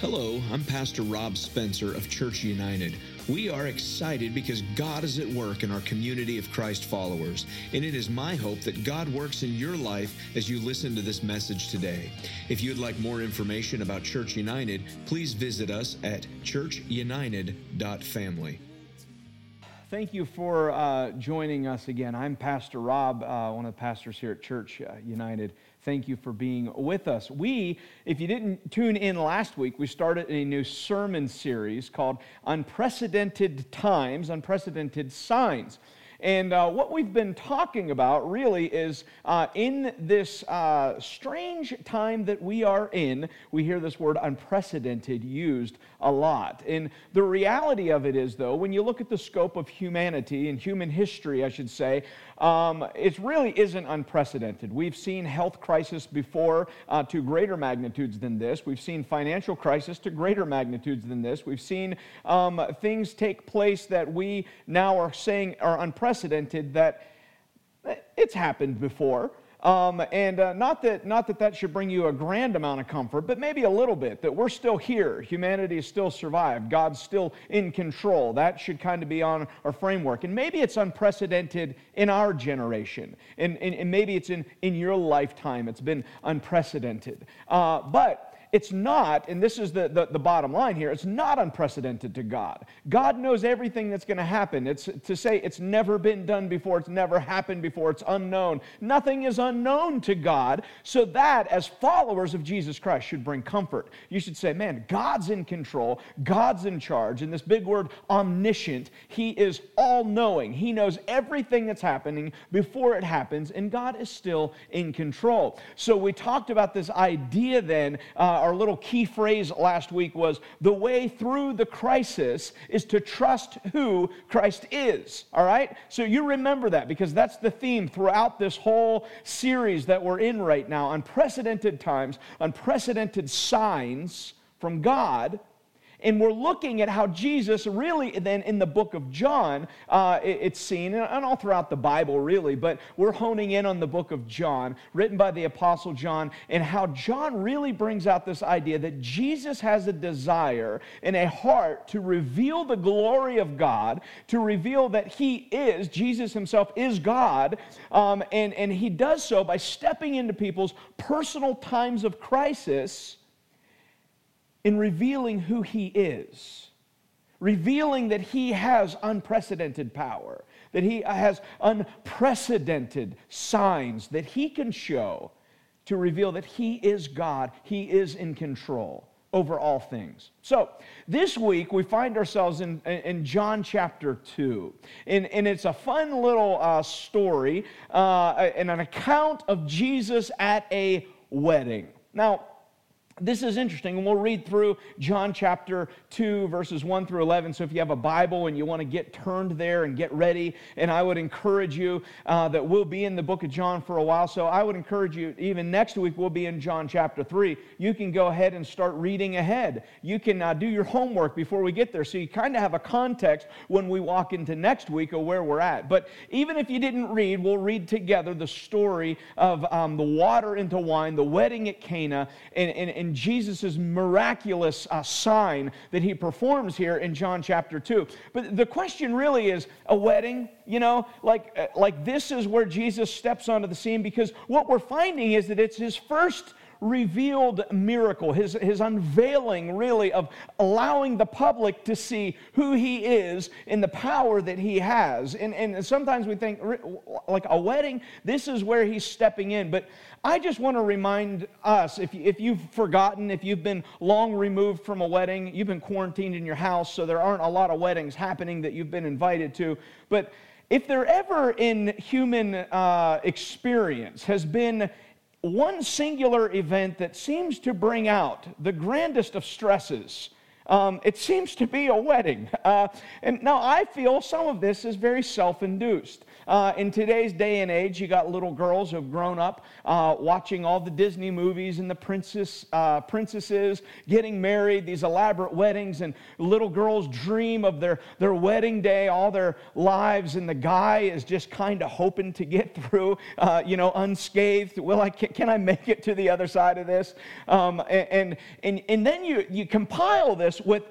Hello, I'm Pastor Rob Spencer of Church United. We are excited because God is at work in our community of Christ followers, and it is my hope that God works in your life as you listen to this message today. If you'd like more information about Church United, please visit us at churchunited.family. Thank you for uh, joining us again. I'm Pastor Rob, uh, one of the pastors here at Church uh, United. Thank you for being with us. We, if you didn't tune in last week, we started a new sermon series called Unprecedented Times, Unprecedented Signs. And uh, what we've been talking about really is uh, in this uh, strange time that we are in, we hear this word unprecedented used a lot. And the reality of it is, though, when you look at the scope of humanity and human history, I should say, um, it really isn't unprecedented. We've seen health crisis before uh, to greater magnitudes than this. We've seen financial crisis to greater magnitudes than this. We've seen um, things take place that we now are saying are unprecedented that it's happened before. Um, and uh, not, that, not that that should bring you a grand amount of comfort, but maybe a little bit that we're still here. Humanity is still survived. God's still in control. That should kind of be on our framework. And maybe it's unprecedented in our generation. And, and, and maybe it's in, in your lifetime. It's been unprecedented. Uh, but it's not, and this is the, the, the, bottom line here, it's not unprecedented to God. God knows everything that's going to happen. It's to say it's never been done before, it's never happened before, it's unknown. Nothing is unknown to God. So that, as followers of Jesus Christ, should bring comfort. You should say, man, God's in control, God's in charge. And this big word, omniscient, He is all knowing. He knows everything that's happening before it happens, and God is still in control. So we talked about this idea then. Uh, our little key phrase last week was the way through the crisis is to trust who Christ is. All right? So you remember that because that's the theme throughout this whole series that we're in right now unprecedented times, unprecedented signs from God and we're looking at how Jesus, really, then in the book of John, uh, it's seen, and all throughout the Bible, really, but we're honing in on the book of John, written by the Apostle John, and how John really brings out this idea that Jesus has a desire and a heart to reveal the glory of God, to reveal that He is, Jesus Himself is God, um, and, and He does so by stepping into people's personal times of crisis in revealing who he is, revealing that he has unprecedented power, that he has unprecedented signs that he can show to reveal that he is God, he is in control over all things. So, this week we find ourselves in, in John chapter 2. And, and it's a fun little uh, story uh, and an account of Jesus at a wedding. Now, this is interesting, and we'll read through John chapter 2, verses 1 through 11. So if you have a Bible and you want to get turned there and get ready, and I would encourage you uh, that we'll be in the book of John for a while. So I would encourage you, even next week, we'll be in John chapter 3. You can go ahead and start reading ahead. You can uh, do your homework before we get there. So you kind of have a context when we walk into next week of where we're at. But even if you didn't read, we'll read together the story of um, the water into wine, the wedding at Cana, and, and, and Jesus' miraculous uh, sign that he performs here in John chapter 2. But the question really is a wedding, you know, like, uh, like this is where Jesus steps onto the scene because what we're finding is that it's his first revealed miracle, his, his unveiling, really, of allowing the public to see who he is and the power that he has. And, and sometimes we think, like a wedding, this is where he's stepping in. But I just want to remind us if, if you've forgotten, if you've been long removed from a wedding, you've been quarantined in your house, so there aren't a lot of weddings happening that you've been invited to. But if there ever in human uh, experience has been one singular event that seems to bring out the grandest of stresses um, it seems to be a wedding. Uh, and now I feel some of this is very self induced. Uh, in today's day and age, you got little girls who have grown up uh, watching all the Disney movies and the princess, uh, princesses getting married, these elaborate weddings, and little girls dream of their, their wedding day all their lives, and the guy is just kind of hoping to get through, uh, you know, unscathed. Will I, can, can, I make it to the other side of this? Um, and, and, and then you, you compile this with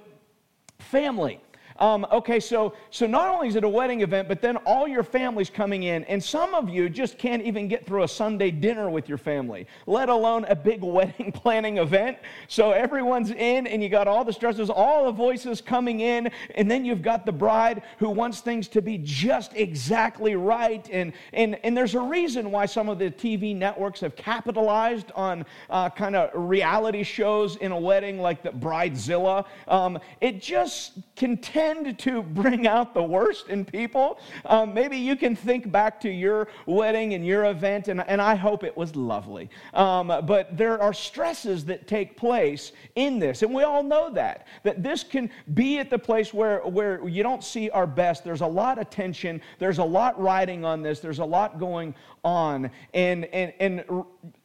family. Um, okay, so, so not only is it a wedding event, but then all your family's coming in, and some of you just can't even get through a Sunday dinner with your family, let alone a big wedding planning event. So everyone's in, and you got all the stresses, all the voices coming in, and then you've got the bride who wants things to be just exactly right. And, and, and there's a reason why some of the TV networks have capitalized on uh, kind of reality shows in a wedding like the Bridezilla. Um, it just contends tend to bring out the worst in people. Um, maybe you can think back to your wedding and your event, and, and I hope it was lovely. Um, but there are stresses that take place in this, and we all know that. That this can be at the place where, where you don't see our best. There's a lot of tension, there's a lot riding on this, there's a lot going on. And, and, and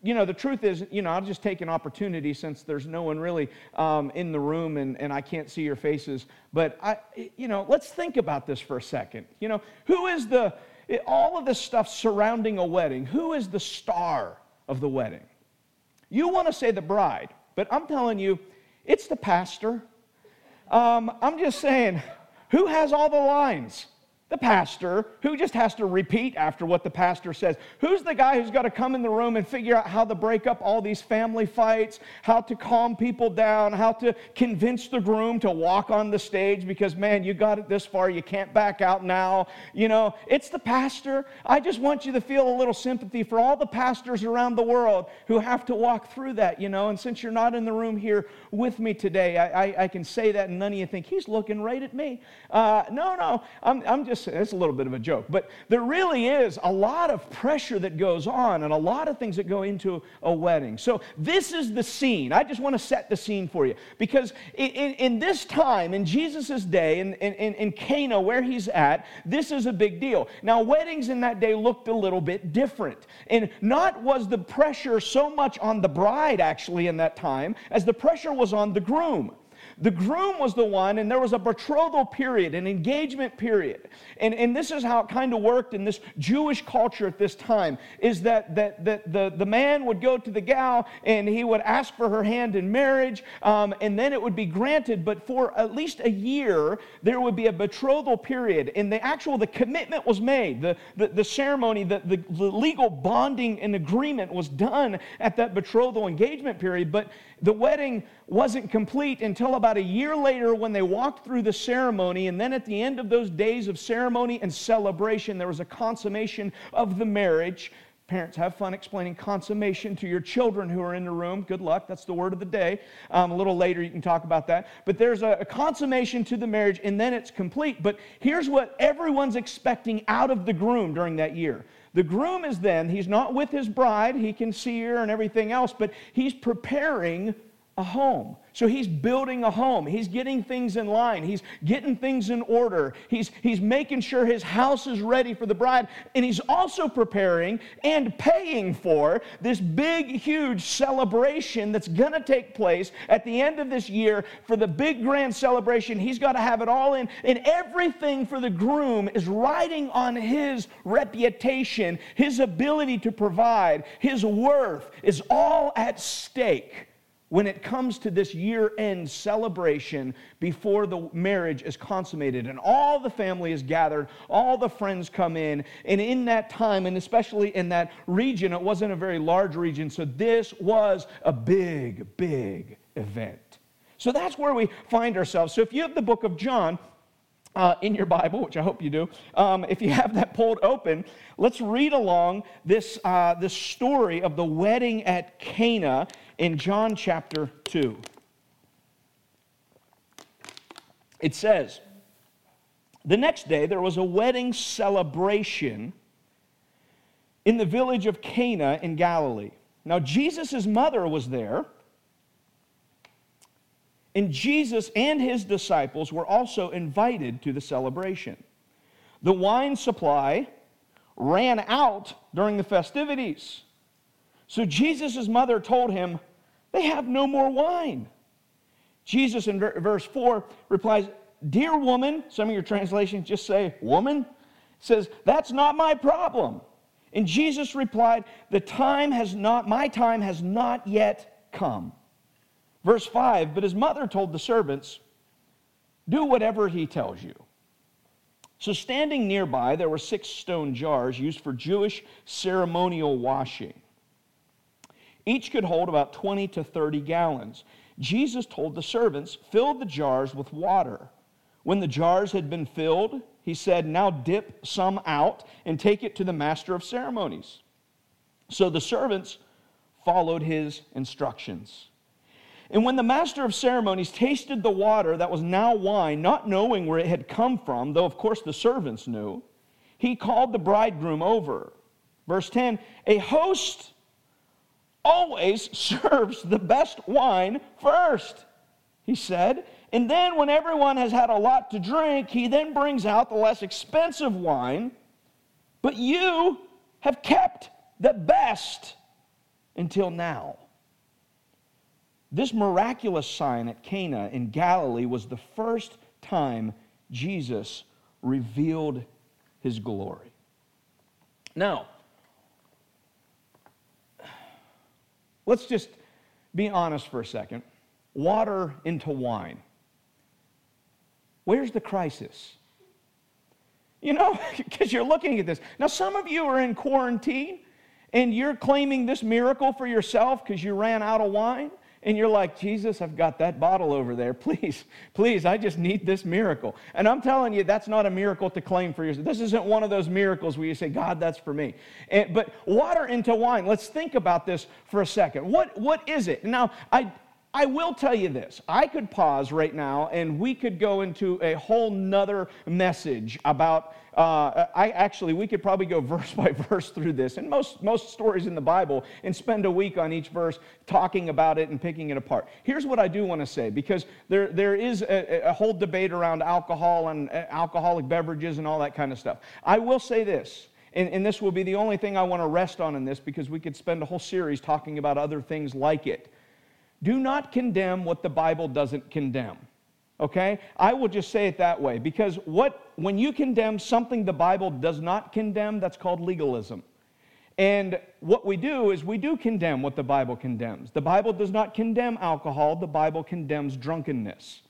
you know, the truth is, you know, I'll just take an opportunity since there's no one really um, in the room and, and I can't see your faces. But, I, you know, let's think about this for a second. You know, who is the, all of this stuff surrounding a wedding, who is the star of the wedding? You want to say the bride, but I'm telling you, it's the pastor. Um, I'm just saying, who has all the lines? The pastor who just has to repeat after what the pastor says. Who's the guy who's got to come in the room and figure out how to break up all these family fights, how to calm people down, how to convince the groom to walk on the stage because, man, you got it this far, you can't back out now. You know, it's the pastor. I just want you to feel a little sympathy for all the pastors around the world who have to walk through that, you know. And since you're not in the room here with me today, I, I, I can say that and none of you think, he's looking right at me. Uh, no, no, I'm, I'm just it's a little bit of a joke, but there really is a lot of pressure that goes on and a lot of things that go into a wedding. So this is the scene. I just want to set the scene for you because in, in, in this time, in Jesus' day, in, in, in Cana, where he's at, this is a big deal. Now, weddings in that day looked a little bit different. And not was the pressure so much on the bride actually in that time as the pressure was on the groom. The groom was the one, and there was a betrothal period, an engagement period. And, and this is how it kind of worked in this Jewish culture at this time, is that, that, that the, the man would go to the gal and he would ask for her hand in marriage, um, and then it would be granted. But for at least a year, there would be a betrothal period. And the actual, the commitment was made. The, the, the ceremony, the, the, the legal bonding and agreement was done at that betrothal engagement period. But the wedding wasn't complete until about a year later when they walked through the ceremony. And then at the end of those days of ceremony and celebration, there was a consummation of the marriage. Parents, have fun explaining consummation to your children who are in the room. Good luck. That's the word of the day. Um, a little later, you can talk about that. But there's a, a consummation to the marriage, and then it's complete. But here's what everyone's expecting out of the groom during that year the groom is then, he's not with his bride, he can see her and everything else, but he's preparing a home. So he's building a home. He's getting things in line. He's getting things in order. He's, he's making sure his house is ready for the bride. And he's also preparing and paying for this big, huge celebration that's going to take place at the end of this year for the big, grand celebration. He's got to have it all in. And everything for the groom is riding on his reputation, his ability to provide, his worth is all at stake when it comes to this year end celebration before the marriage is consummated and all the family is gathered, all the friends come in, and in that time, and especially in that region, it wasn't a very large region, so this was a big, big event. So that's where we find ourselves. So if you have the book of John, uh, in your Bible, which I hope you do, um, if you have that pulled open, let's read along this, uh, this story of the wedding at Cana in John chapter 2. It says, The next day there was a wedding celebration in the village of Cana in Galilee. Now, Jesus' mother was there, And Jesus and his disciples were also invited to the celebration. The wine supply ran out during the festivities. So Jesus' mother told him, They have no more wine. Jesus in verse 4 replies, Dear woman, some of your translations just say woman, says, That's not my problem. And Jesus replied, The time has not, my time has not yet come. Verse 5 But his mother told the servants, Do whatever he tells you. So, standing nearby, there were six stone jars used for Jewish ceremonial washing. Each could hold about 20 to 30 gallons. Jesus told the servants, Fill the jars with water. When the jars had been filled, he said, Now dip some out and take it to the master of ceremonies. So the servants followed his instructions. And when the master of ceremonies tasted the water that was now wine, not knowing where it had come from, though of course the servants knew, he called the bridegroom over. Verse 10 A host always serves the best wine first, he said. And then, when everyone has had a lot to drink, he then brings out the less expensive wine. But you have kept the best until now. This miraculous sign at Cana in Galilee was the first time Jesus revealed his glory. Now, let's just be honest for a second. Water into wine. Where's the crisis? You know, because you're looking at this. Now, some of you are in quarantine and you're claiming this miracle for yourself because you ran out of wine and you're like, Jesus, I've got that bottle over there. Please, please, I just need this miracle. And I'm telling you, that's not a miracle to claim for yourself. This isn't one of those miracles where you say, God, that's for me. And, but water into wine, let's think about this for a second. What, what is it? Now, I, I will tell you this. I could pause right now and we could go into a whole nother message about uh, I actually, we could probably go verse by verse through this, and most, most stories in the Bible, and spend a week on each verse talking about it and picking it apart. Here's what I do want to say, because there, there is a, a whole debate around alcohol and uh, alcoholic beverages and all that kind of stuff. I will say this. And, and this will be the only thing I want to rest on in this because we could spend a whole series talking about other things like it. Do not condemn what the Bible doesn't condemn. Okay? I will just say it that way because what when you condemn something the Bible does not condemn, that's called legalism. And what we do is we do condemn what the Bible condemns. The Bible does not condemn alcohol, the Bible condemns drunkenness.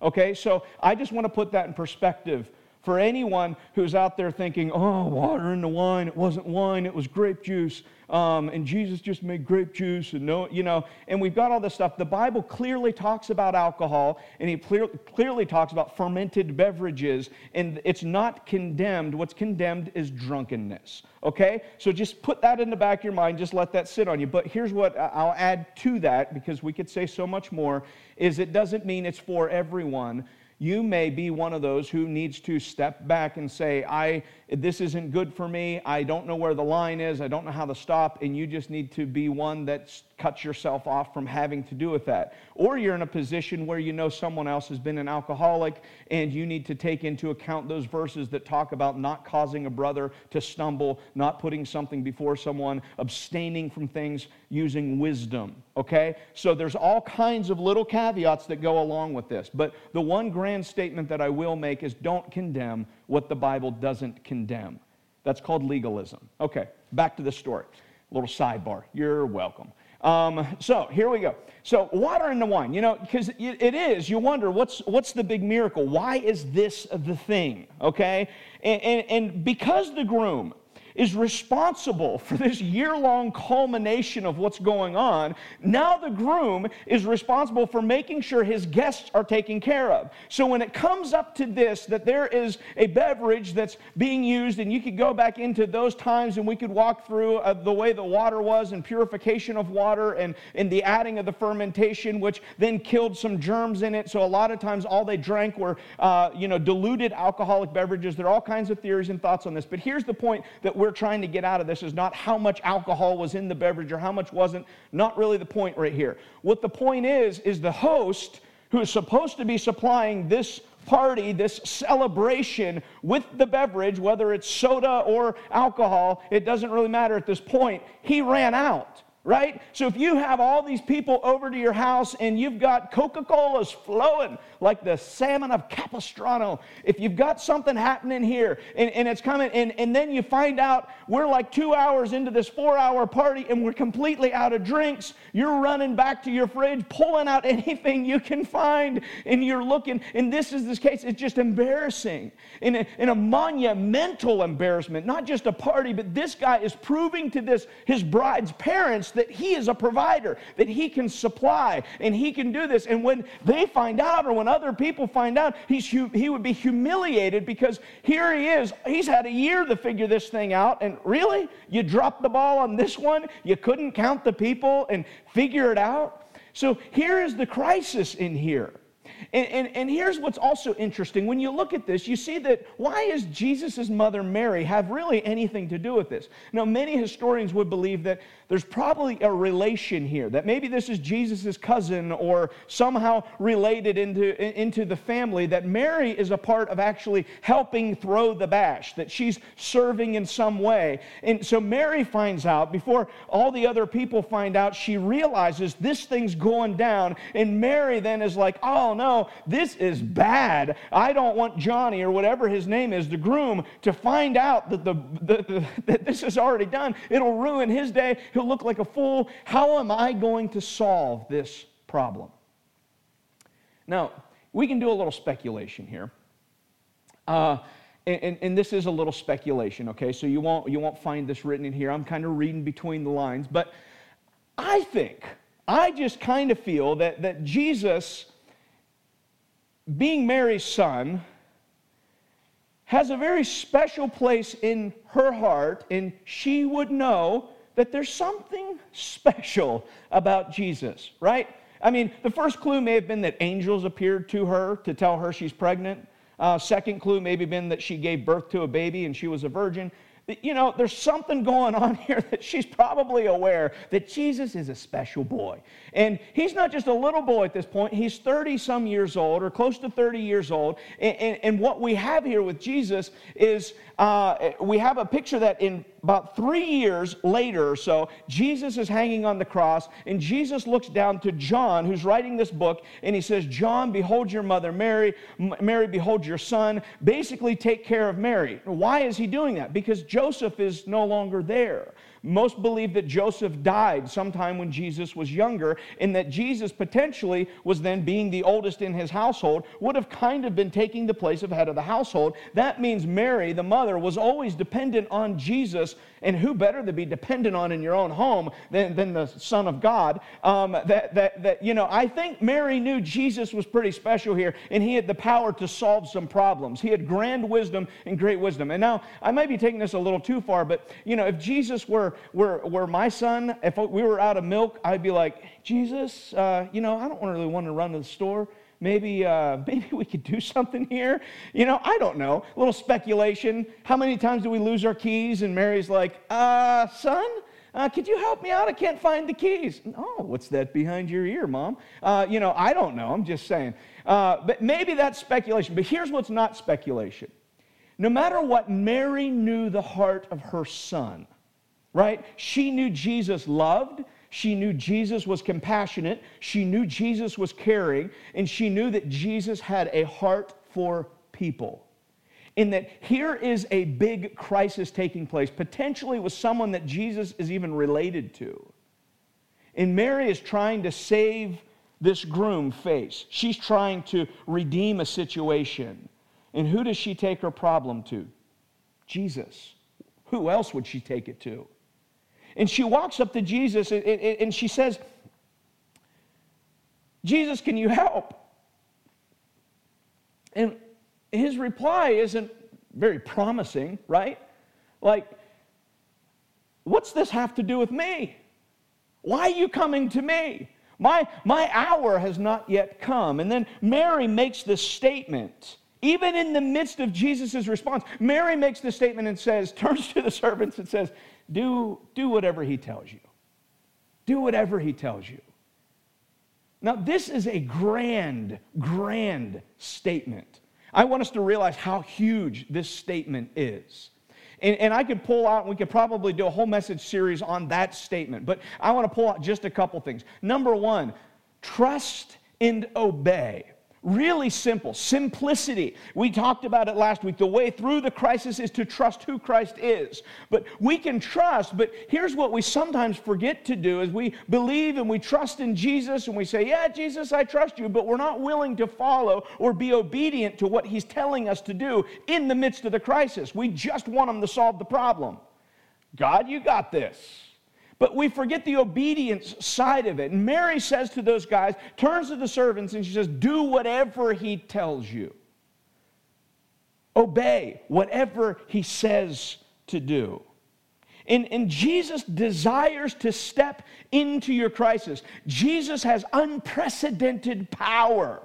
Okay? So I just want to put that in perspective for anyone who's out there thinking, oh, water in the wine, it wasn't wine, it was grape juice um, and Jesus just made grape juice, and no, you know, and we've got all this stuff. The Bible clearly talks about alcohol, and he clear, clearly talks about fermented beverages, and it's not condemned. What's condemned is drunkenness. Okay? So just put that in the back of your mind, just let that sit on you. But here's what I'll add to that, because we could say so much more, is it doesn't mean it's for everyone you may be one of those who needs to step back and say, I, this isn't good for me. I don't know where the line is. I don't know how to stop. And you just need to be one that's cut yourself off from having to do with that. Or you're in a position where you know someone else has been an alcoholic and you need to take into account those verses that talk about not causing a brother to stumble, not putting something before someone, abstaining from things using wisdom. Okay? So there's all kinds of little caveats that go along with this. But the one grand statement that I will make is don't condemn what the Bible doesn't condemn. That's called legalism. Okay, back to the story. Little sidebar. You're welcome. Um, so here we go. So water in the wine, you know, because it is. You wonder what's what's the big miracle? Why is this the thing? Okay, and, and, and because the groom is responsible for this year long culmination of what's going on. Now the groom is responsible for making sure his guests are taken care of. So when it comes up to this, that there is a beverage that's being used, and you could go back into those times and we could walk through uh, the way the water was and purification of water and, and the adding of the fermentation, which then killed some germs in it. So a lot of times all they drank were, uh, you know, diluted alcoholic beverages. There are all kinds of theories and thoughts on this. But here's the point that we're trying to get out of this is not how much alcohol was in the beverage or how much wasn't. Not really the point right here. What the point is, is the host who is supposed to be supplying this party, this celebration with the beverage, whether it's soda or alcohol, it doesn't really matter at this point, he ran out right? So if you have all these people over to your house and you've got Coca Cola's flowing like the salmon of Capistrano, if you've got something happening here and, and it's coming, and, and then you find out we're like two hours into this four hour party and we're completely out of drinks, you're running back to your fridge, pulling out anything you can find, and you're looking, and this is this case, it's just embarrassing. In a, in a monumental embarrassment, not just a party, but this guy is proving to this his bride's parents that he is a provider, that he can supply, and he can do this. And when they find out, or when other people find out, he's, he would be humiliated because here he is. He's had a year to figure this thing out. And really? You dropped the ball on this one? You couldn't count the people and figure it out? So here is the crisis in here. And, and, and, here's what's also interesting. When you look at this, you see that why is Jesus' mother Mary have really anything to do with this? Now, many historians would believe that there's probably a relation here, that maybe this is Jesus' cousin or somehow related into, into the family, that Mary is a part of actually helping throw the bash, that she's serving in some way. And so Mary finds out, before all the other people find out, she realizes this thing's going down. And Mary then is like, oh no, this is bad. I don't want Johnny or whatever his name is, the groom, to find out that, the, the, the that this is already done. It'll ruin his day. He'll look like a fool. How am I going to solve this problem? Now, we can do a little speculation here. Uh, and, and, this is a little speculation, okay? So you won't, you won't find this written in here. I'm kind of reading between the lines. But I think, I just kind of feel that, that Jesus, being Mary's son, has a very special place in her heart, and she would know that there's something special about Jesus, right? I mean, the first clue may have been that angels appeared to her to tell her she's pregnant. Uh, second clue maybe been that she gave birth to a baby and she was a virgin. You know, there's something going on here that she's probably aware that Jesus is a special boy. And he's not just a little boy at this point, he's 30 some years old or close to 30 years old. And, and, and what we have here with Jesus is uh, we have a picture that in about three years later or so, Jesus is hanging on the cross, and Jesus looks down to John, who's writing this book, and he says, John, behold your mother Mary. Mary, behold your son. Basically, take care of Mary. Why is he doing that? Because Joseph is no longer there. Most believe that Joseph died sometime when Jesus was younger, and that Jesus potentially was then, being the oldest in his household, would have kind of been taking the place of head of the household. That means Mary, the mother, was always dependent on Jesus and who better to be dependent on in your own home than, than the Son of God? Um, that, that, that, you know, I think Mary knew Jesus was pretty special here, and he had the power to solve some problems. He had grand wisdom and great wisdom. And now, I might be taking this a little too far, but, you know, if Jesus were, were my son, if we were out of milk, I'd be like, Jesus, uh, you know, I don't really want to run to the store maybe, uh, maybe we could do something here. You know, I don't know. A little speculation. How many times do we lose our keys? And Mary's like, uh, son, uh, could you help me out? I can't find the keys. Oh, what's that behind your ear, mom? Uh, you know, I don't know. I'm just saying. Uh, but maybe that's speculation. But here's what's not speculation. No matter what, Mary knew the heart of her son, right? She knew Jesus loved. She knew Jesus was compassionate. She knew Jesus was caring. And she knew that Jesus had a heart for people. In that here is a big crisis taking place, potentially with someone that Jesus is even related to. And Mary is trying to save this groom face. She's trying to redeem a situation. And who does she take her problem to? Jesus. Who else would she take it to? And she walks up to Jesus and she says, Jesus, can you help? And his reply isn't very promising, right? Like, what's this have to do with me? Why are you coming to me? My, my hour has not yet come. And then Mary makes this statement. Even in the midst of Jesus' response, Mary makes this statement and says, turns to the servants and says, do, do whatever he tells you. Do whatever he tells you. Now, this is a grand, grand statement. I want us to realize how huge this statement is. And, and, I could pull out, we could probably do a whole message series on that statement, but I want to pull out just a couple things. Number one, trust and obey. Really simple. Simplicity. We talked about it last week. The way through the crisis is to trust who Christ is. But we can trust, but here's what we sometimes forget to do is we believe and we trust in Jesus and we say, "Yeah, Jesus, I trust you," but we're not willing to follow or be obedient to what he's telling us to do in the midst of the crisis. We just want him to solve the problem. God, you got this. But we forget the obedience side of it. And Mary says to those guys, turns to the servants, and she says, Do whatever he tells you. Obey whatever he says to do. And, and, Jesus desires to step into your crisis. Jesus has unprecedented power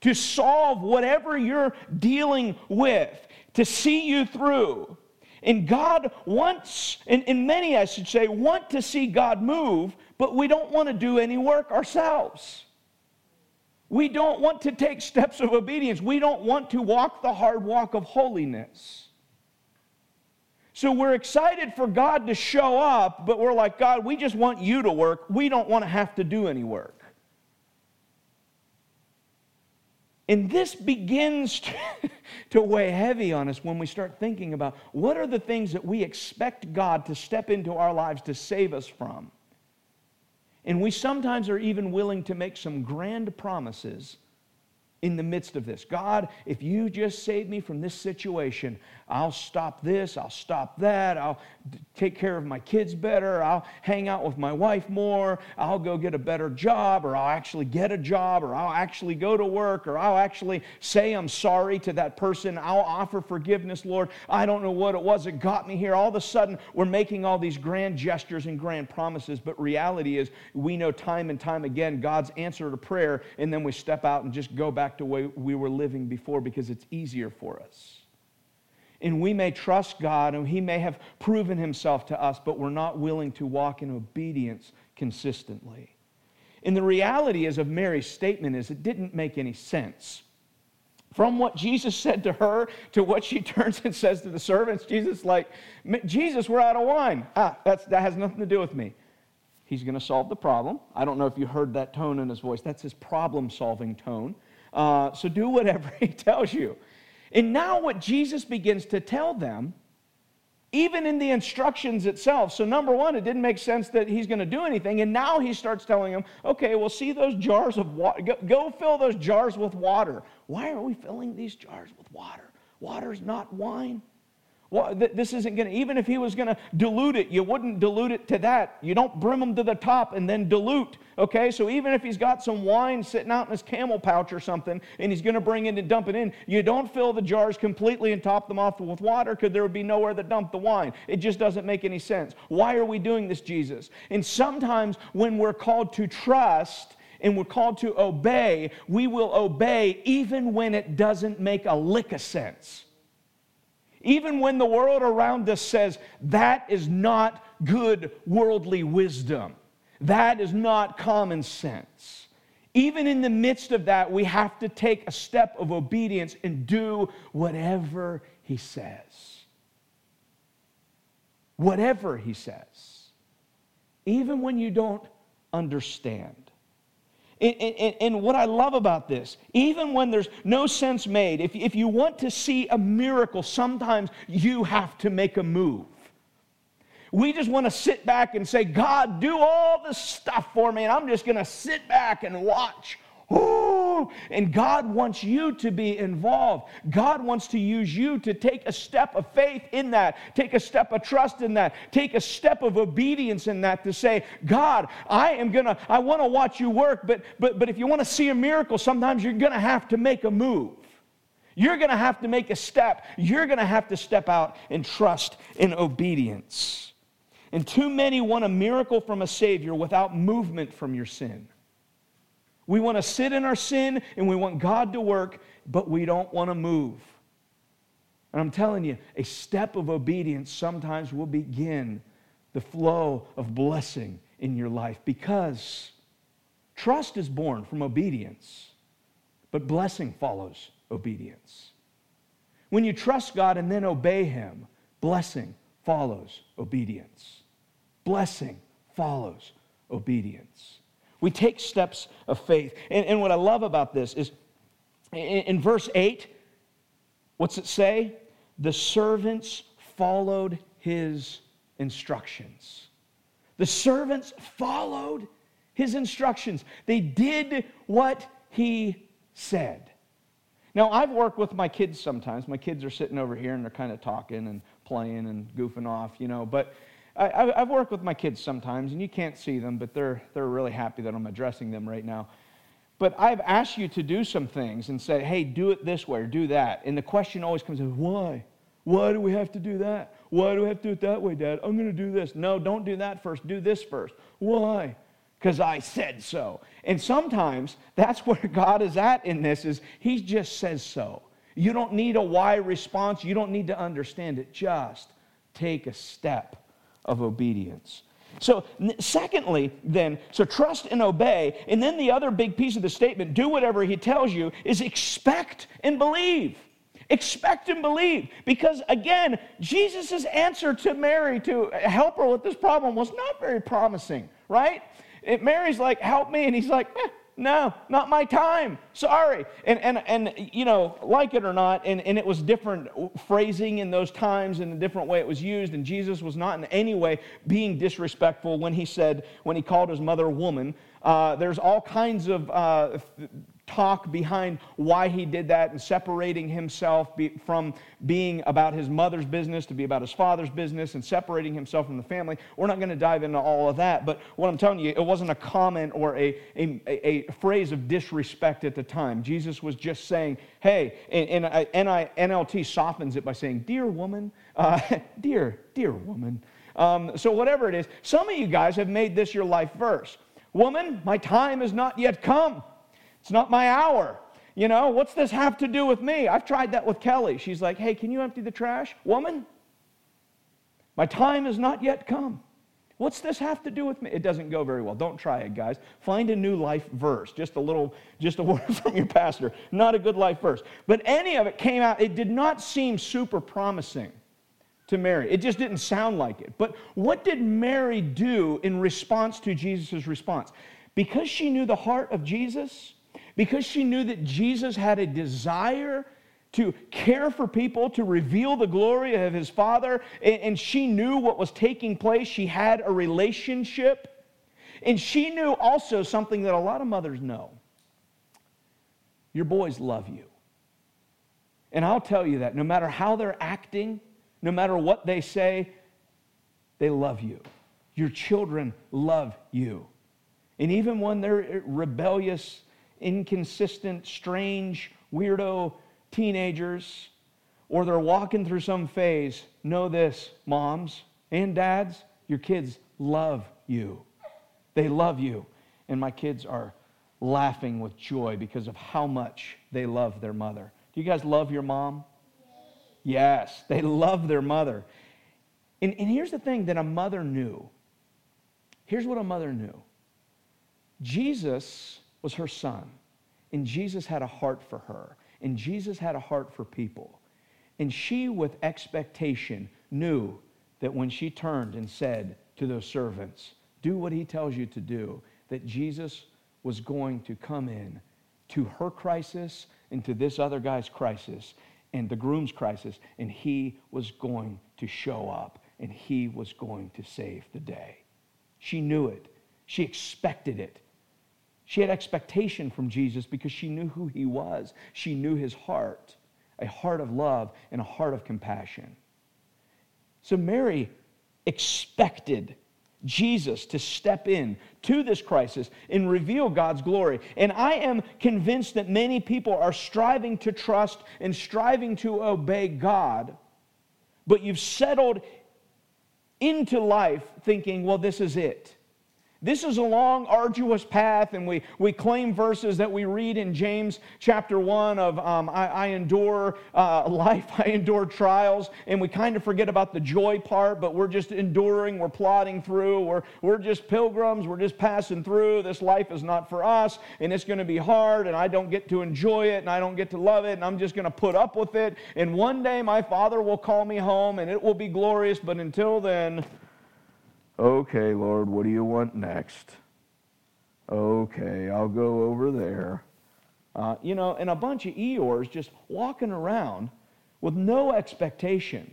to solve whatever you're dealing with, to see you through. And God wants, and, and many, I should say, want to see God move, but we don't want to do any work ourselves. We don't want to take steps of obedience. We don't want to walk the hard walk of holiness. So we're excited for God to show up, but we're like, God, we just want you to work. We don't want to have to do any work. And this begins to, to, weigh heavy on us when we start thinking about what are the things that we expect God to step into our lives to save us from. And we sometimes are even willing to make some grand promises in the midst of this. God, if you just save me from this situation, I'll stop this, I'll stop that, I'll take care of my kids better, I'll hang out with my wife more, I'll go get a better job, or I'll actually get a job, or I'll actually go to work, or I'll actually say I'm sorry to that person, I'll offer forgiveness, Lord. I don't know what it was that got me here. All of a sudden, we're making all these grand gestures and grand promises, but reality is we know time and time again God's answer to prayer, and then we step out and just go back to the way we were living before because it's easier for us and we may trust God and He may have proven Himself to us, but we're not willing to walk in obedience consistently. And the reality is of Mary's statement is it didn't make any sense. From what Jesus said to her to what she turns and says to the servants, Jesus like, Jesus, we're out of wine. Ah, that's, that has nothing to do with me. He's going to solve the problem. I don't know if you heard that tone in his voice. That's his problem solving tone. Uh, so do whatever he tells you. And now, what Jesus begins to tell them, even in the instructions itself. So, number one, it didn't make sense that he's going to do anything. And now he starts telling them, okay, well, see those jars of water. Go, go fill those jars with water. Why are we filling these jars with water? Water's not wine. This isn't going to, even if he was going to dilute it, you wouldn't dilute it to that. You don't brim them to the top and then dilute. Okay, so even if he's got some wine sitting out in his camel pouch or something and he's going to bring it and dump it in, you don't fill the jars completely and top them off with water because there would be nowhere to dump the wine. It just doesn't make any sense. Why are we doing this, Jesus? And sometimes when we're called to trust, and we're called to obey, we will obey even when it doesn't make a lick of sense. Even when the world around us says that is not good worldly wisdom, that is not common sense. Even in the midst of that, we have to take a step of obedience and do whatever he says. Whatever he says. Even when you don't understand. And, and, and, what I love about this, even when there's no sense made, if, if you want to see a miracle, sometimes you have to make a move. We just want to sit back and say, God, do all the stuff for me, and I'm just going to sit back and watch. And God wants you to be involved. God wants to use you to take a step of faith in that, take a step of trust in that, take a step of obedience in that to say, God, I am gonna, I want to watch you work, but but but if you want to see a miracle, sometimes you're gonna have to make a move. You're gonna have to make a step. You're gonna have to step out and trust in obedience. And too many want a miracle from a Savior without movement from your sin. We want to sit in our sin and we want God to work, but we don't want to move. And I'm telling you, a step of obedience sometimes will begin the flow of blessing in your life because Trust is born from obedience, but blessing follows obedience. When you trust God and then obey Him, blessing follows obedience. Blessing follows obedience. We take steps of faith. And, and what I love about this is in, in verse 8, what's it say? The servants followed his instructions. The servants followed his instructions. They did what he said. Now, I've worked with my kids sometimes. My kids are sitting over here and they're kind of talking and playing and goofing off, you know. But I, have worked with my kids sometimes, and you can't see them, but they're, they're really happy that I'm addressing them right now. But I've asked you to do some things and say, hey, do it this way or do that. And the question always comes in, why? Why do we have to do that? Why do we have to do it that way, Dad? I'm going to do this. No, don't do that first. Do this first. Why? Because I said so. And sometimes that's where God is at in this is he just says so. You don't need a why response. You don't need to understand it. Just take a step of obedience. So, secondly, then, so trust and obey. And then the other big piece of the statement do whatever he tells you is expect and believe. Expect and believe. Because again, Jesus' answer to Mary to help her with this problem was not very promising, right? It, Mary's like, help me. And he's like, eh, no, not my time. Sorry. And, and, and you know, like it or not, and, and it was different phrasing in those times and the different way it was used. And Jesus was not in any way being disrespectful when he said, when he called his mother a woman. Uh, there's all kinds of uh, talk behind why he did that and separating himself be, from being about his mother's business to be about his father's business and separating himself from the family. We're not going to dive into all of that, but what I'm telling you, it wasn't a comment or a, a, a phrase of disrespect at the time. Jesus was just saying, hey, and, and I, NLT softens it by saying, dear woman, uh, dear, dear woman. Um, so, whatever it is, some of you guys have made this your life verse. Woman, my time has not yet come. It's not my hour. You know, what's this have to do with me? I've tried that with Kelly. She's like, hey, can you empty the trash? Woman, my time has not yet come. What's this have to do with me? It doesn't go very well. Don't try it, guys. Find a new life verse. Just a little, just a word from your pastor. Not a good life verse. But any of it came out, it did not seem super promising to Mary. It just didn't sound like it. But what did Mary do in response to Jesus' response? Because she knew the heart of Jesus, because she knew that Jesus had a desire to care for people, to reveal the glory of his Father, and she knew what was taking place. She had a relationship. And she knew also something that a lot of mothers know your boys love you. And I'll tell you that no matter how they're acting, no matter what they say, they love you. Your children love you. And even when they're rebellious, inconsistent, strange, weirdo teenagers, or they're walking through some phase, know this, moms and dads, your kids love you. They love you. And my kids are laughing with joy because of how much they love their mother. Do you guys love your mom? Yes, they love their mother. And, and here's the thing that a mother knew. Here's what a mother knew Jesus was her son, and Jesus had a heart for her, and Jesus had a heart for people. And she, with expectation, knew that when she turned and said to those servants, Do what he tells you to do, that Jesus was going to come in to her crisis and to this other guy's crisis and the groom's crisis, and he was going to show up and he was going to save the day. She knew it, she expected it. She had expectation from Jesus because she knew who he was. She knew his heart, a heart of love and a heart of compassion. So Mary expected Jesus to step in to this crisis and reveal God's glory. And I am convinced that many people are striving to trust and striving to obey God, but you've settled into life thinking, well, this is it. This is a long, arduous path, and we, we claim verses that we read in James chapter 1 of um, I, I, endure uh, life, I endure trials, and we kind of forget about the joy part, but we're just enduring, we're plodding through, we're, we're just pilgrims, we're just passing through. This life is not for us, and it's going to be hard, and I don't get to enjoy it, and I don't get to love it, and I'm just going to put up with it. And one day my Father will call me home, and it will be glorious, but until then, Okay, Lord, what do you want next? Okay, I'll go over there. Uh, you know, and a bunch of Eeyores just walking around with no expectation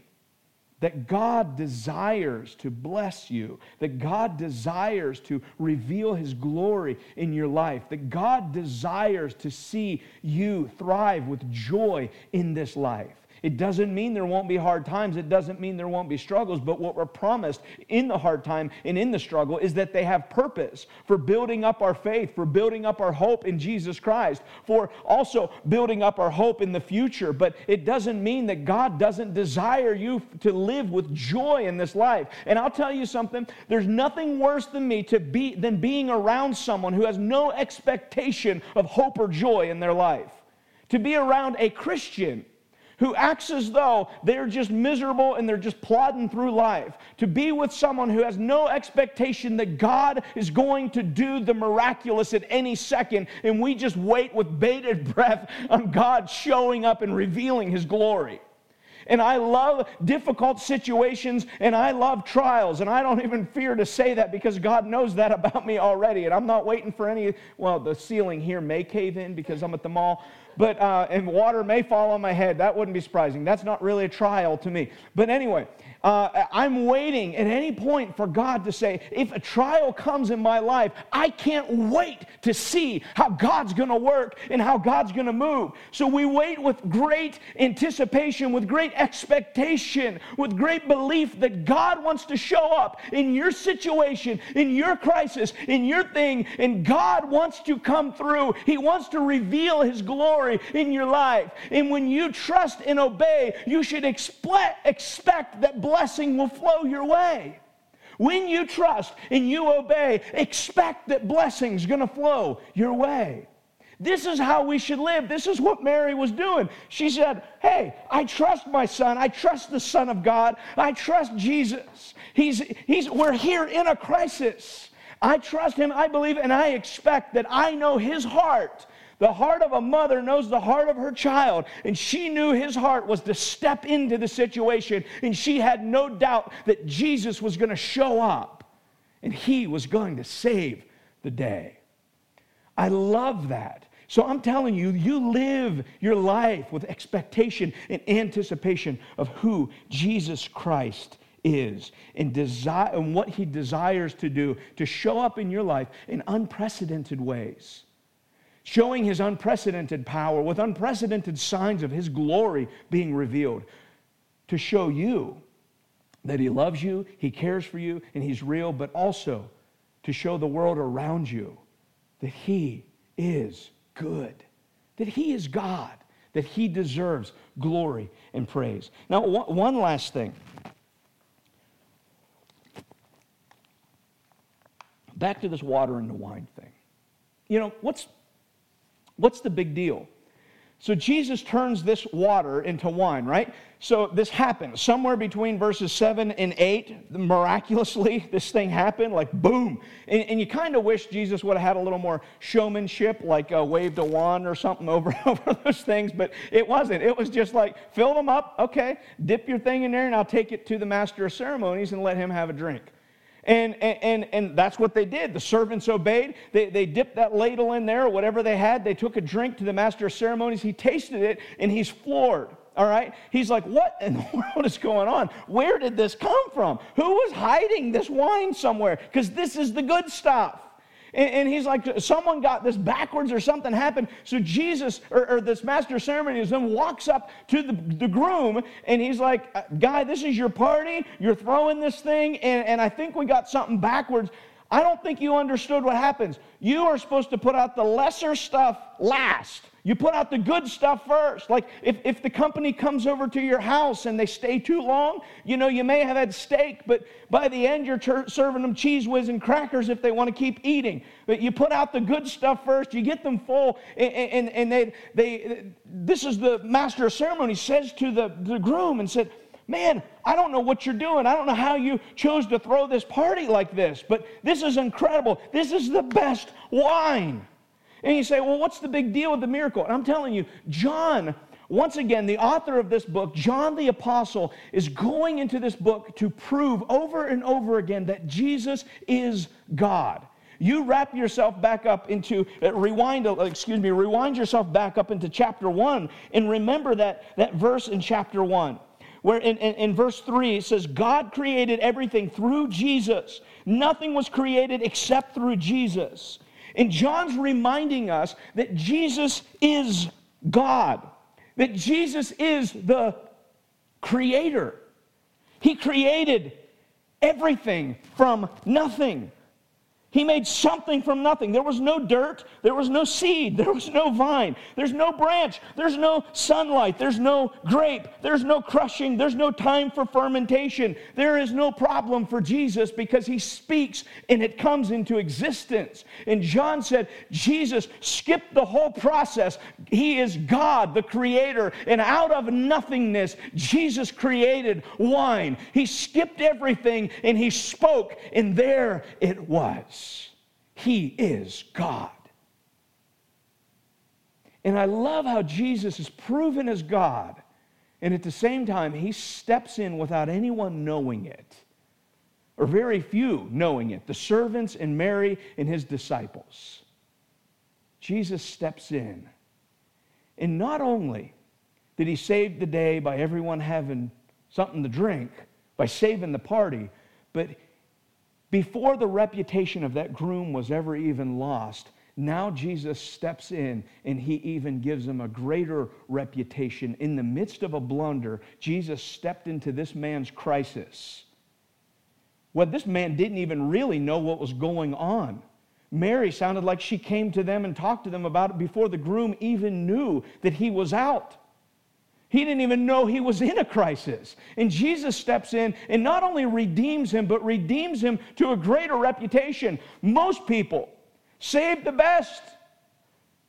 that God desires to bless you, that God desires to reveal His glory in your life, that God desires to see you thrive with joy in this life. It doesn't mean there won't be hard times. It doesn't mean there won't be struggles. But what we're promised in the hard time and in the struggle is that they have purpose for building up our faith, for building up our hope in Jesus Christ, for also building up our hope in the future. But it doesn't mean that God doesn't desire you to live with joy in this life. And I'll tell you something there's nothing worse than me to be, than being around someone who has no expectation of hope or joy in their life. To be around a Christian who acts as though they're just miserable and they're just plodding through life. To be with someone who has no expectation that God is going to do the miraculous at any second, and we just wait with bated breath on God showing up and revealing his glory. And I love difficult situations and I love trials. And I don't even fear to say that because God knows that about me already. And I'm not waiting for any, well, the ceiling here may cave in because I'm at the mall but uh, and water may fall on my head. That wouldn't be surprising. That's not really a trial to me. But anyway, uh, I'm waiting at any point for God to say, if a trial comes in my life, I can't wait to see how God's going to work and how God's going to move. So we wait with great anticipation, with great expectation, with great belief that God wants to show up in your situation, in your crisis, in your thing, and God wants to come through. He wants to reveal His glory in your life. And when you trust and obey, you should expect, expect that blessing will flow your way. When you trust and you obey, expect that blessing's to flow your way. This is how we should live. This is what Mary was doing. She said, Hey, I trust my son. I trust the Son of God. I trust Jesus. He's, he's, we're here in a crisis. I trust him, I believe, and I expect that I know his heart the heart of a mother knows the heart of her child, and she knew his heart was to step into the situation, and she had no doubt that Jesus was going to show up and he was going to save the day. I love that. So I'm telling you, you live your life with expectation and anticipation of who Jesus Christ is and, desire, and what he desires to do to show up in your life in unprecedented ways showing his unprecedented power with unprecedented signs of his glory being revealed to show you that he loves you, he cares for you, and he's real, but also to show the world around you that he is good, that he is God, that he deserves glory and praise. Now, one last thing. Back to this water and the wine thing. You know, what's What's the big deal? So Jesus turns this water into wine, right? So this happens somewhere between verses 7 and 8. Miraculously, this thing happened, like boom. And, and you kind of wish Jesus would have had a little more showmanship, like uh, waved a wand or something over, over those things, but it wasn't. It was just like, fill them up, okay, dip your thing in there, and I'll take it to the master of ceremonies and let him have a drink. And, and, and that's what they did. The servants obeyed. They, they dipped that ladle in there or whatever they had. They took a drink to the master of ceremonies. He tasted it and he's floored. All right? He's like, What in the world is going on? Where did this come from? Who was hiding this wine somewhere? Because this is the good stuff. And, and, he's like, someone got this backwards or something happened. So Jesus, or, or this master of ceremonies, then walks up to the, the groom and he's like, Guy, this is your party. You're throwing this thing, and, and I think we got something backwards. I don't think you understood what happens. You are supposed to put out the lesser stuff last. You put out the good stuff first. Like if, if the company comes over to your house and they stay too long, you know, you may have had steak, but by the end you're ter- serving them Cheez Whiz and crackers if they want to keep eating. But you put out the good stuff first, you get them full, and, and, and they, they, this is the master of ceremony says to the, the groom and said, Man, I don't know what you're doing. I don't know how you chose to throw this party like this, but this is incredible. This is the best wine. And you say, well, what's the big deal with the miracle? And I'm telling you, John, once again, the author of this book, John the Apostle, is going into this book to prove over and over again that Jesus is God. You wrap yourself back up into, uh, rewind, uh, excuse me, rewind yourself back up into chapter 1 and remember that, that verse in chapter 1 where in, in, in, verse 3 it says, God created everything through Jesus. Nothing was created except through Jesus. And John's reminding us that Jesus is God, that Jesus is the creator. He created everything from nothing. He made something from nothing. There was no dirt, there was no seed, there was no vine, there's no branch, there's no sunlight, there's no grape, there's no crushing, there's no time for fermentation. There is no problem for Jesus because he speaks and it comes into existence. And John said, Jesus skipped the whole process. He is God, the creator, and out of nothingness, Jesus created wine. He skipped everything and he spoke, and there it was. He is God. And I love how Jesus is proven as God, and at the same time, he steps in without anyone knowing it, or very few knowing it the servants and Mary and his disciples. Jesus steps in. And not only did he save the day by everyone having something to drink, by saving the party, but before the reputation of that groom was ever even lost, now Jesus steps in and he even gives him a greater reputation. In the midst of a blunder, Jesus stepped into this man's crisis. Well, this man didn't even really know what was going on. Mary sounded like she came to them and talked to them about it before the groom even knew that he was out. He didn't even know he was in a crisis. And Jesus steps in and not only redeems him, but redeems him to a greater reputation. Most people save the best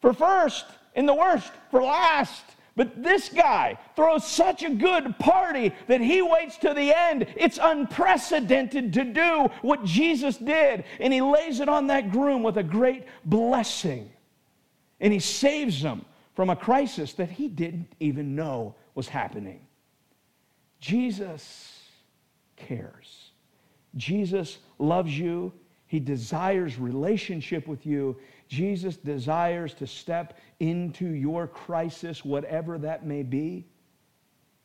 for first and the worst for last. But this guy throws such a good party that he waits to the end. It's unprecedented to do what Jesus did. And he lays it on that groom with a great blessing. And he saves them from a crisis that he didn't even know was happening. Jesus cares. Jesus loves you. He desires relationship with you. Jesus desires to step into your crisis, whatever that may be.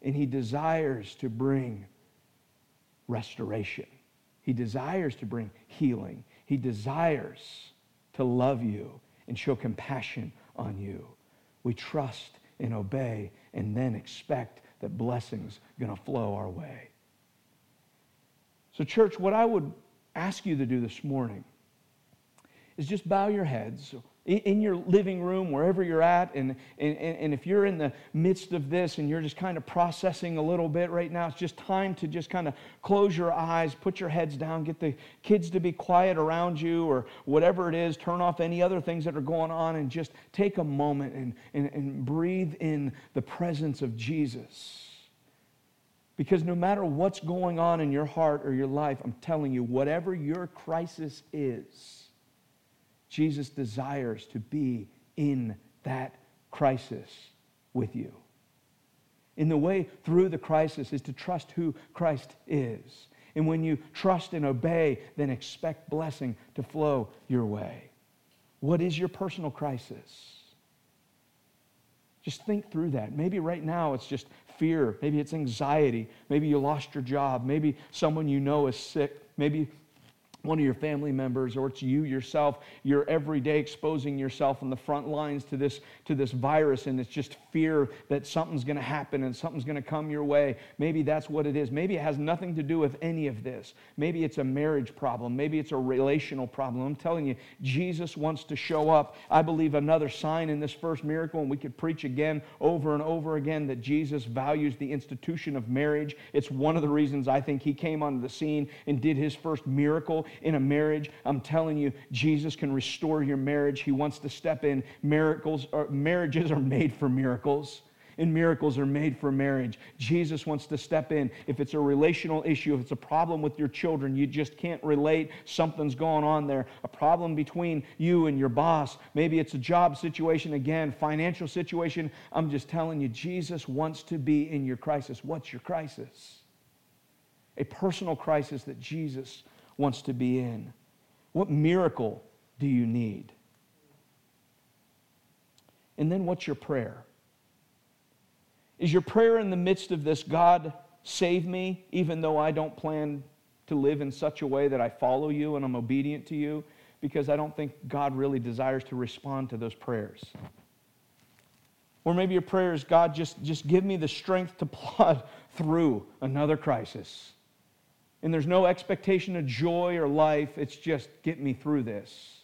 And he desires to bring restoration. He desires to bring healing. He desires to love you and show compassion on you. We trust and obey and then expect that blessings going to flow our way. So, church, what I would ask you to do this morning is just bow your heads in your living room, wherever you're at, and, and, and if you're in the midst of this and you're just kind of processing a little bit right now, it's just time to just kind of close your eyes, put your heads down, get the kids to be quiet around you, or whatever it is, turn off any other things that are going on, and just take a moment and, and, and breathe in the presence of Jesus. Because no matter what's going on in your heart or your life, I'm telling you, whatever your crisis is, Jesus desires to be in that crisis with you. In the way through the crisis is to trust who Christ is. And when you trust and obey, then expect blessing to flow your way. What is your personal crisis? Just think through that. Maybe right now it's just fear. Maybe it's anxiety. Maybe you lost your job. Maybe someone you know is sick. Maybe one of your family members or it's you yourself you're every day exposing yourself on the front lines to this to this virus and it's just fear that something's going to happen and something's going to come your way. Maybe that's what it is. Maybe it has nothing to do with any of this. Maybe it's a marriage problem. Maybe it's a relational problem. I'm telling you jesus wants to show up. I believe another sign in this first miracle and we could preach again over and over again that jesus values the institution of marriage. It's one of the reasons i think he came onto the scene and did his first miracle in a marriage. I'm telling you, Jesus can restore your marriage. He wants to step in. Miracles or marriages are made for miracles and miracles are made for marriage. Jesus wants to step in. If it's a relational issue, if it's a problem with your children, you just can't relate, something's going on there, a problem between you and your boss, maybe it's a job situation again, financial situation. I'm just telling you, Jesus wants to be in your crisis. What's your crisis? A personal crisis that Jesus wants to be in? What miracle do you need? And then what's your prayer? Is your prayer in the midst of this, God, save me, even though I don't plan to live in such a way that I follow you and I'm obedient to you? Because I don't think God really desires to respond to those prayers. Or maybe your prayer is, God, just, just give me the strength to plod through another crisis and there's no expectation of joy or life. It's just get me through this.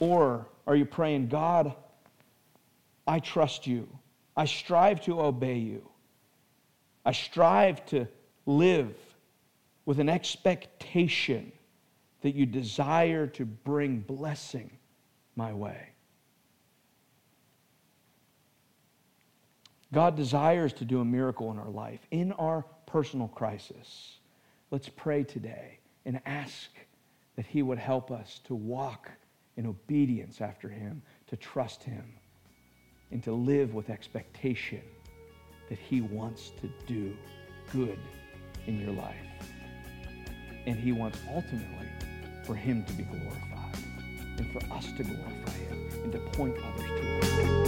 Or are you praying, God, I trust you. I strive to obey you. I strive to live with an expectation that you desire to bring blessing my way. God desires to do a miracle in our life, in our personal crisis. Let's pray today and ask that He would help us to walk in obedience after Him, to trust Him, and to live with expectation that He wants to do good in your life. And He wants ultimately for Him to be glorified and for us to glorify Him and to point others to